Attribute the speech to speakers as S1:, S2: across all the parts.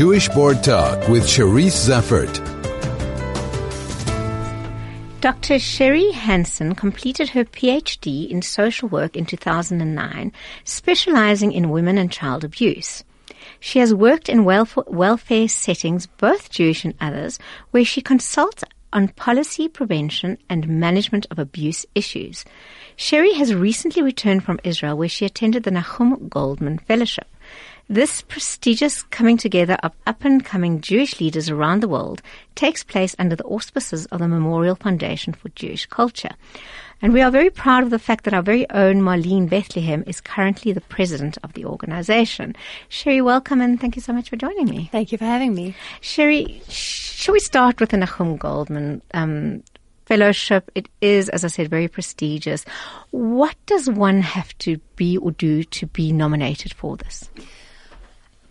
S1: Jewish Board Talk with Cherise Zeffert.
S2: Dr. Sheree Hansen completed her PhD in social work in 2009, specializing in women and child abuse. She has worked in welfare settings, both Jewish and others, where she consults on policy prevention and management of abuse issues. Sheree has recently returned from Israel where she attended the Nahum Goldmann Fellowship. This prestigious coming together of up and coming Jewish leaders around the world takes place under the auspices of the Memorial Foundation for Jewish Culture. And we are very proud of the fact that our very own Marlene Bethlehem is currently the president of the organization. Sheree, welcome and thank you so much for joining me.
S3: Thank you for having me.
S2: Sheree, shall we start with the Nachum Goldmann um, Fellowship? It is, as I said, very prestigious. What does one have to be or do to be nominated for this?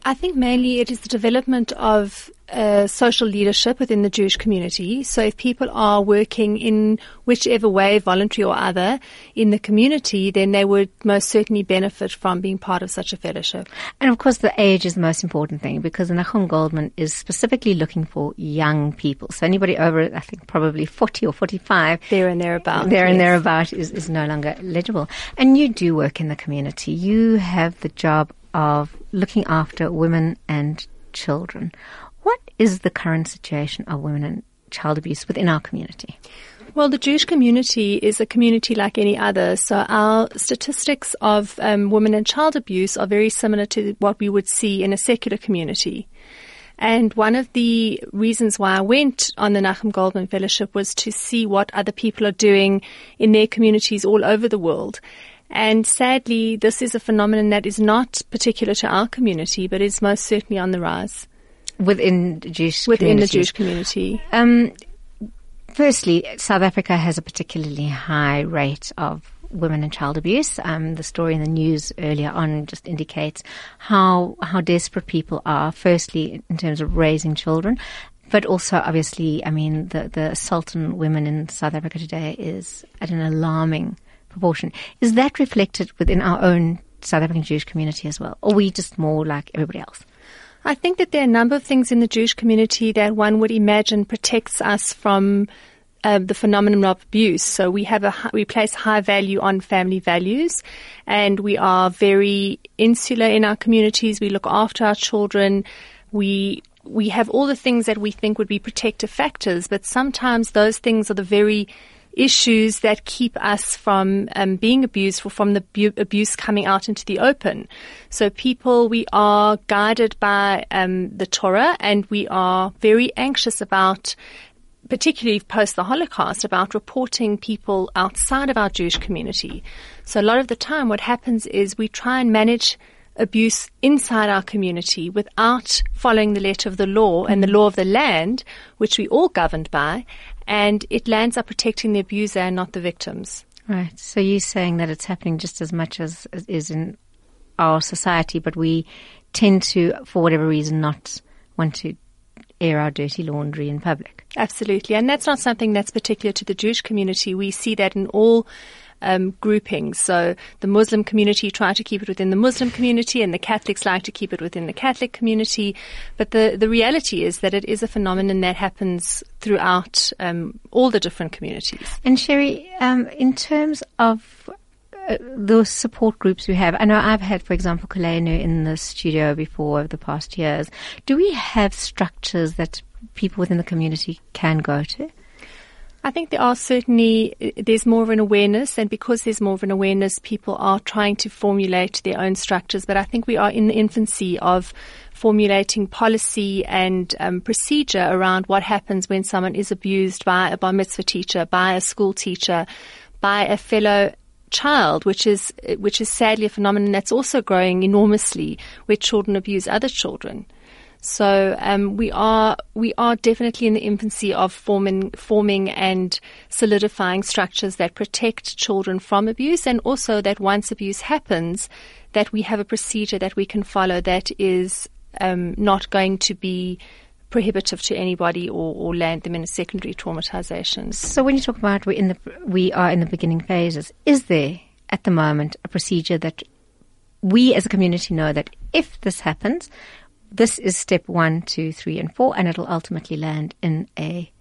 S3: I think mainly it is the development of uh, social leadership within the Jewish community. So if people are working in whichever way, voluntary or other, in the community, then they would most certainly benefit from being part of such a fellowship.
S2: And of course, the age is the most important thing because Nahum Goldmann is specifically looking for young people. So anybody over, I think, probably 40 or 45.
S3: There and thereabout.
S2: There yes. and thereabout is, is no longer eligible. And you do work in the community. You have the job of looking after women and children. What is the current situation of women and child abuse within our community?
S3: Well, the Jewish community is a community like any other. So our statistics of um, women and child abuse are very similar to what we would see in a secular community. And one of the reasons why I went on the Nachum Goldmann Fellowship was to see what other people are doing in their communities all over the world. And sadly, this is a phenomenon that is not particular to our community, but is most certainly on the rise
S2: within the Jewish
S3: within the Jewish community.
S2: Um, firstly, South Africa has a particularly high rate of women and child abuse. Um, the story in the news earlier on just indicates how how desperate people are. Firstly, in terms of raising children, but also obviously, I mean, the the assault on women in South Africa today is at an alarming proportion. Is that reflected within our own South African Jewish community as well? Or are we just more like everybody else?
S3: I think that there are a number of things in the Jewish community that one would imagine protects us from uh, the phenomenon of abuse. So we have a we place high value on family values, and we are very insular in our communities. We look after our children. We we have all the things that we think would be protective factors, but sometimes those things are the very issues that keep us from um, being abused or from the bu- abuse coming out into the open. So people, we are guided by um, the Torah and we are very anxious about particularly post the Holocaust, about reporting people outside of our Jewish community. So a lot of the time what happens is we try and manage abuse inside our community without following the letter of the law and the law of the land, which we all governed by, and it lands up protecting the abuser and not the victims.
S2: Right. So you're saying that it's happening just as much as, as is in our society, but we tend to, for whatever reason, not want to air our dirty laundry in public.
S3: Absolutely. And that's not something that's particular to the Jewish community. We see that in all um, groupings. So the Muslim community try to keep it within the Muslim community, and the Catholics like to keep it within the Catholic community. But the the reality is that it is a phenomenon that happens throughout um, all the different communities.
S2: And Sheree, um, in terms of uh, those support groups we have. I know I've had, for example, Koleinu in the studio before over the past years. Do we have structures that people within the community can go to?
S3: I think there are certainly, there's more of an awareness, and because there's more of an awareness, people are trying to formulate their own structures. But I think we are in the infancy of formulating policy and um, procedure around what happens when someone is abused by a bar mitzvah teacher, by a school teacher, by a fellow child, which is which is sadly a phenomenon that's also growing enormously, where children abuse other children. So um, we are we are definitely in the infancy of forming forming and solidifying structures that protect children from abuse, and also that once abuse happens, that we have a procedure that we can follow that is um, not going to be prohibitive to anybody or, or, land them in a secondary traumatization.
S2: So when you talk about we in the we are in the beginning phases, is there at the moment a procedure that we as a community know that if this happens, this is step one, two, three, and four, and it'll ultimately land in a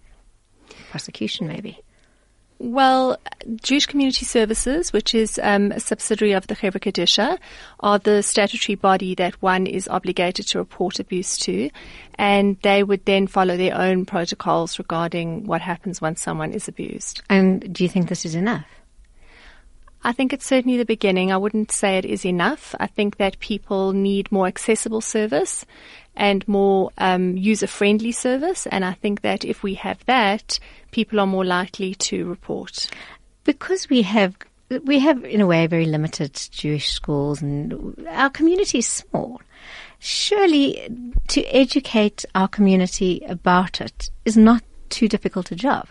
S2: prosecution, maybe.
S3: Well, Jewish Community Services, which is um, a subsidiary of the Chevra are the statutory body that one is obligated to report abuse to, and they would then follow their own protocols regarding what happens once someone is abused.
S2: And do you think this is enough?
S3: I think it's certainly the beginning. I wouldn't say it is enough. I think that people need more accessible service and more um, user friendly service. And I think that if we have that, people are more likely to report.
S2: Because we have we have in a way very limited Jewish schools and our community is small. Surely to educate our community about it is not too difficult a job.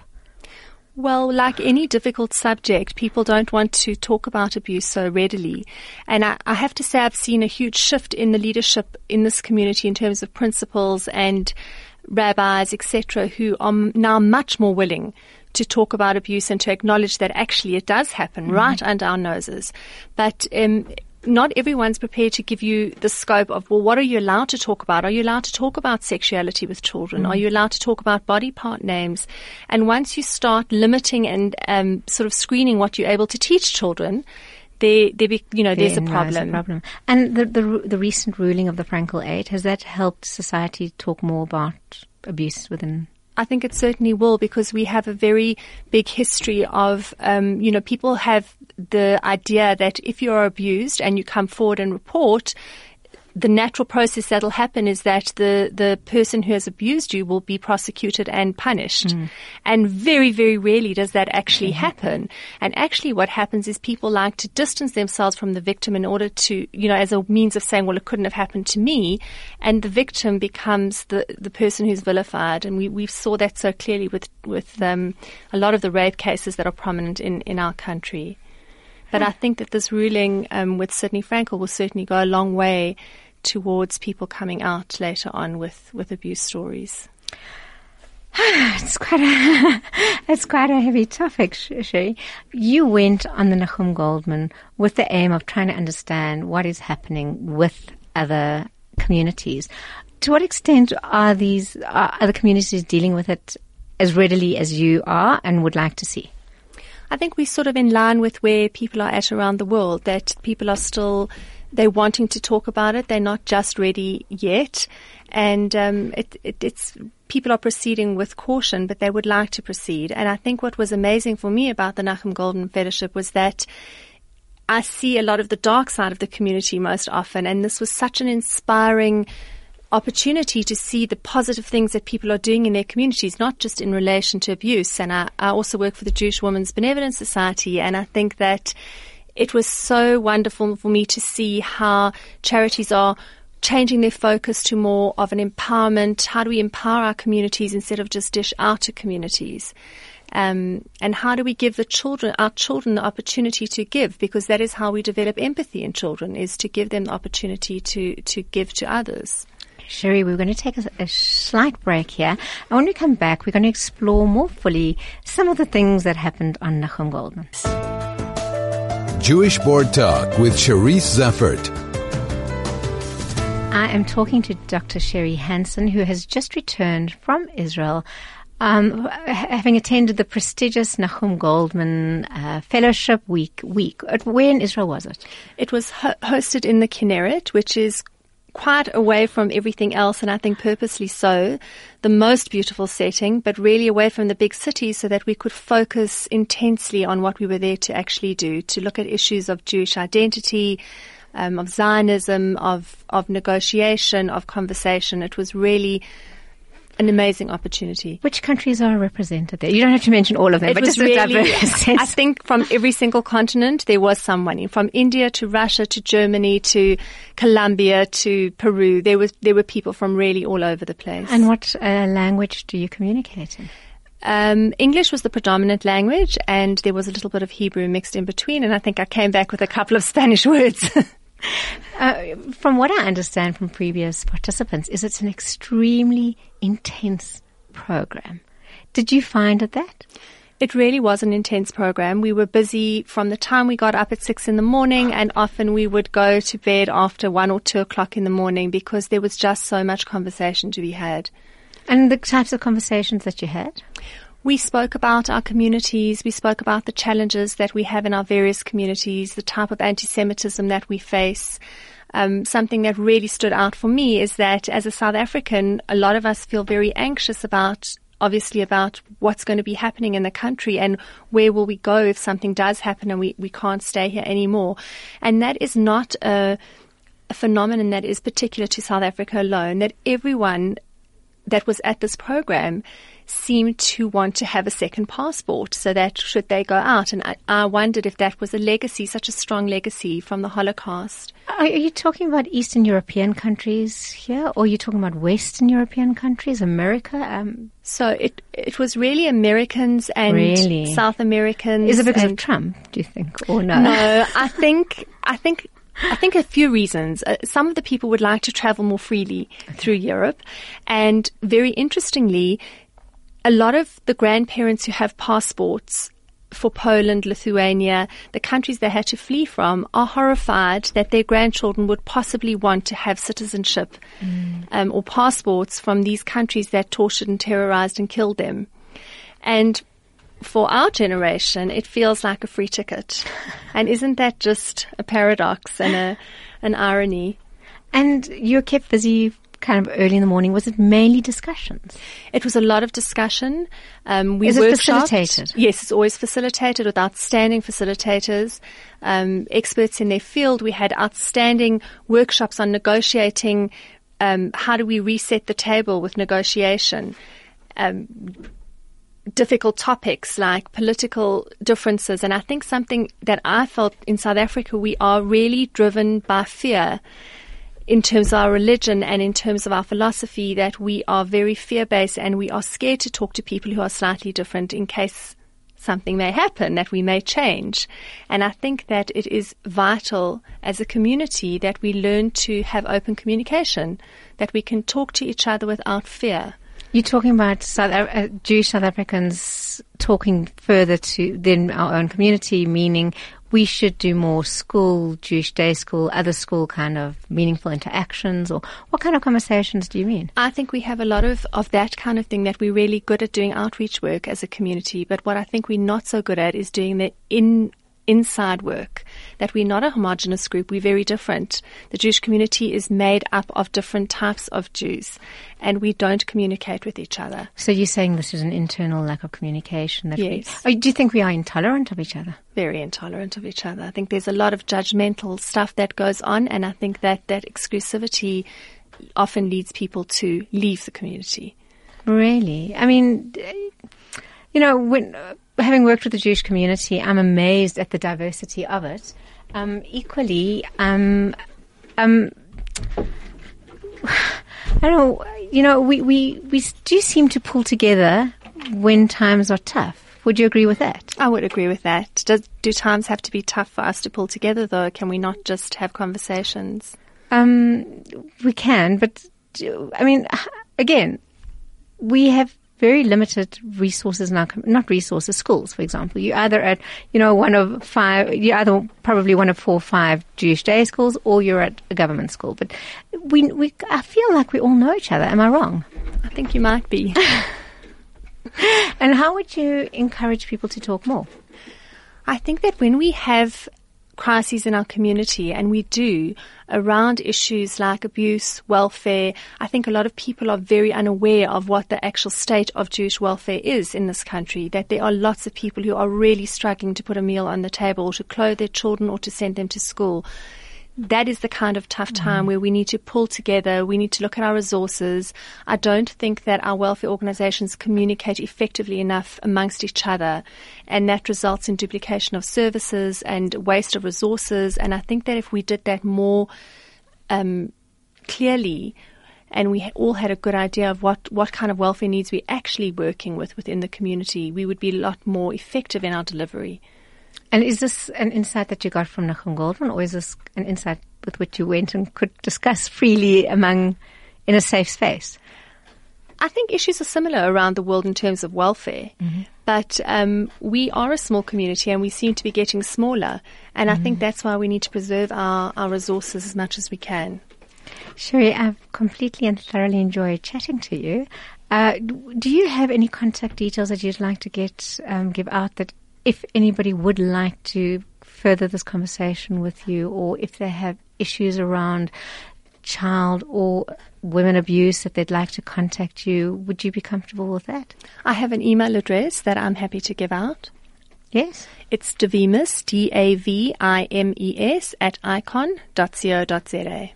S3: Well, like any difficult subject, people don't want to talk about abuse so readily. And I, I, have to say I've seen a huge shift in the leadership in this community in terms of principals and rabbis, etc., who are now much more willing to talk about abuse and to acknowledge that actually it does happen mm-hmm. right under our noses. But um, not everyone's prepared to give you the scope of, well, what are you allowed to talk about? Are you allowed to talk about sexuality with children? Mm. Are you allowed to talk about body part names? And once you start limiting and um, sort of screening what you're able to teach children, they, there be, you know, there's a problem.
S2: a problem. And the, the, the recent ruling of the Frankel Eight, has that helped society talk more about abuse within
S3: I think it certainly will because we have a very big history of, um, you know, people have the idea that if you're abused and you come forward and report, the natural process that'll happen is that the, the person who has abused you will be prosecuted and punished. Mm. And very, very rarely does that actually mm-hmm. happen. And actually what happens is people like to distance themselves from the victim in order to, you know, as a means of saying, well, it couldn't have happened to me. And the victim becomes the, the person who's vilified. And we, we saw that so clearly with, with, um, a lot of the rape cases that are prominent in, in our country. But I think that this ruling um, with Sidney Frankel will certainly go a long way towards people coming out later on with, with abuse stories?
S2: it's quite a it's quite a heavy topic, Sheree. You went on the Nahum Goldmann with the aim of trying to understand what is happening with other communities. To what extent are these are other communities dealing with it as readily as you are and would like to see?
S3: I think we're sort of in line with where people are at around the world. That people are still they're wanting to talk about it. They're not just ready yet. And um, it, it, it's people are proceeding with caution, but they would like to proceed. And I think what was amazing for me about the Nachum Goldmann Fellowship was that I see a lot of the dark side of the community most often, and this was such an inspiring opportunity to see the positive things that people are doing in their communities, not just in relation to abuse. And I, I also work for the Jewish Women's Benevolent Society, and I think that it was so wonderful for me to see how charities are changing their focus to more of an empowerment. How do we empower our communities instead of just dish out to communities? Um, and how do we give the children, our children, the opportunity to give? Because that is how we develop empathy in children: is to give them the opportunity to to give to others.
S2: Sheree, we're going to take a, a, slight break here. And when we come back, we're going to explore more fully some of the things that happened on Nahum Goldmann.
S1: Jewish Board Talk with Cherise Zeffert.
S2: I am talking to Dr. Sheree Hansen, who has just returned from Israel, um, having attended the prestigious Nahum Goldmann uh, Fellowship Week. Week. Where in Israel was it?
S3: It was ho- hosted in the Kinneret, which is quite away from everything else, and I think purposely so, the most beautiful setting, but really away from the big city so that we could focus intensely on what we were there to actually do, to look at issues of Jewish identity, um, of Zionism, of, of negotiation, of conversation. It was really an amazing opportunity.
S2: Which countries are represented there? You don't have to mention all of them,
S3: it
S2: but just
S3: really, I think from every single continent there was someone. From India to Russia to Germany to Colombia to Peru, there was there were people from really all over the place.
S2: And what uh, language do you communicate in?
S3: Um, English was the predominant language, and there was a little bit of Hebrew mixed in between. And I think I came back with a couple of Spanish words.
S2: Uh, from what I understand from previous participants, is it's an extremely intense program. Did you find it that?
S3: It really was an intense program. We were busy from the time we got up at six in the morning, and often we would go to bed after one or two o'clock in the morning because there was just so much conversation to be had.
S2: And the types of conversations that you had?
S3: We spoke about our communities. We spoke about the challenges that we have in our various communities, the type of anti-Semitism that we face. Um, something that really stood out for me is that as a South African, a lot of us feel very anxious about obviously about what's going to be happening in the country and where will we go if something does happen and we, we can't stay here anymore. And that is not a, a phenomenon that is particular to South Africa alone, that everyone that was at this program seemed to want to have a second passport so that should they go out. And I, I, wondered if that was a legacy, such a strong legacy from the Holocaust.
S2: Are you talking about Eastern European countries here, or are you talking about Western European countries, America? Um,
S3: so it it was really Americans and
S2: really?
S3: South Americans.
S2: Is it because of Trump? Do you think, or no?
S3: No, I think I think I think a few reasons. Uh, some of the people would like to travel more freely okay. through Europe. And very interestingly, a lot of the grandparents who have passports for Poland, Lithuania, the countries they had to flee from, are horrified that their grandchildren would possibly want to have citizenship mm. um, or passports from these countries that tortured and terrorized and killed them. And for our generation, it feels like a free ticket. and isn't that just a paradox and a, an irony?
S2: And you're kept busy kind of early in the morning. Was it mainly discussions?
S3: It was a lot of discussion. Um, we
S2: Is it facilitated?
S3: Yes, it's always facilitated with outstanding facilitators, um, experts in their field. We had outstanding workshops on negotiating. Um, how do we reset the table with negotiation? Um, difficult topics like political differences. And I think something that I felt in South Africa, we are really driven by fear in terms of our religion and in terms of our philosophy that we are very fear based and we are scared to talk to people who are slightly different in case something may happen, that we may change. And I think that it is vital as a community that we learn to have open communication, that we can talk to each other without fear.
S2: You're talking about South, uh, Jewish South Africans talking further to than our own community, meaning we should do more school, Jewish day school, other school kind of meaningful interactions, or what kind of conversations do you mean?
S3: I think we have a lot of, of that kind of thing that we're really good at doing outreach work as a community, but what I think we're not so good at is doing the in inside work, that we're not a homogenous group, we're very different. The Jewish community is made up of different types of Jews, and we don't communicate with each other.
S2: So you're saying this is an internal lack of communication? That
S3: yes.
S2: We, oh, do you think we are intolerant of each other?
S3: Very intolerant of each other. I think there's a lot of judgmental stuff that goes on, and I think that that exclusivity often leads people to leave the community.
S2: Really? I mean, you know, when having worked with the Jewish community, I'm amazed at the diversity of it. Um, equally, um, um, I don't know, you know, we, we, we do seem to pull together when times are tough. Would you agree with that?
S3: I would agree with that. Does, do times have to be tough for us to pull together, though? Can we not just have conversations?
S2: Um, we can, but I mean, again, we have very limited resources now, not resources, schools, for example. You're either at, you know, one of five, you're either probably one of four or five Jewish day schools or you're at a government school. But we, we, I feel like we all know each other. Am I wrong?
S3: I think you might be.
S2: and how would you encourage people to talk more?
S3: I think that when we have crises in our community, and we do around issues like abuse, welfare. I think a lot of people are very unaware of what the actual state of Jewish welfare is in this country, that there are lots of people who are really struggling to put a meal on the table, or to clothe their children, or to send them to school that is the kind of tough time mm. where we need to pull together. We need to look at our resources. I don't think that our welfare organizations communicate effectively enough amongst each other. And that results in duplication of services and waste of resources. And I think that if we did that more, um, clearly, and we all had a good idea of what, what kind of welfare needs we're actually working with within the community, we would be a lot more effective in our delivery.
S2: And is this an insight that you got from Nachum Goldmann, or is this an insight with which you went and could discuss freely among in a safe space?
S3: I think issues are similar around the world in terms of welfare. But um, we are a small community and we seem to be getting smaller. And I think that's why we need to preserve our, our resources as much as we can.
S2: Sheree, I've completely and thoroughly enjoyed chatting to you. Uh, do you have any contact details that you'd like to get um, give out that if anybody would like to further this conversation with you, or if they have issues around child or women abuse that they'd like to contact you, would you be comfortable with that?
S3: I have an email address that I'm happy to give out.
S2: Yes.
S3: It's Davimes, D-A-V-I-M-E-S, at icon.co.za.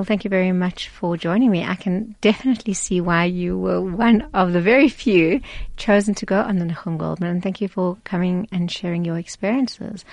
S2: Well, thank you very much for joining me. I can definitely see why you were one of the very few chosen to go on the Nahum Goldmann. And thank you for coming and sharing your experiences.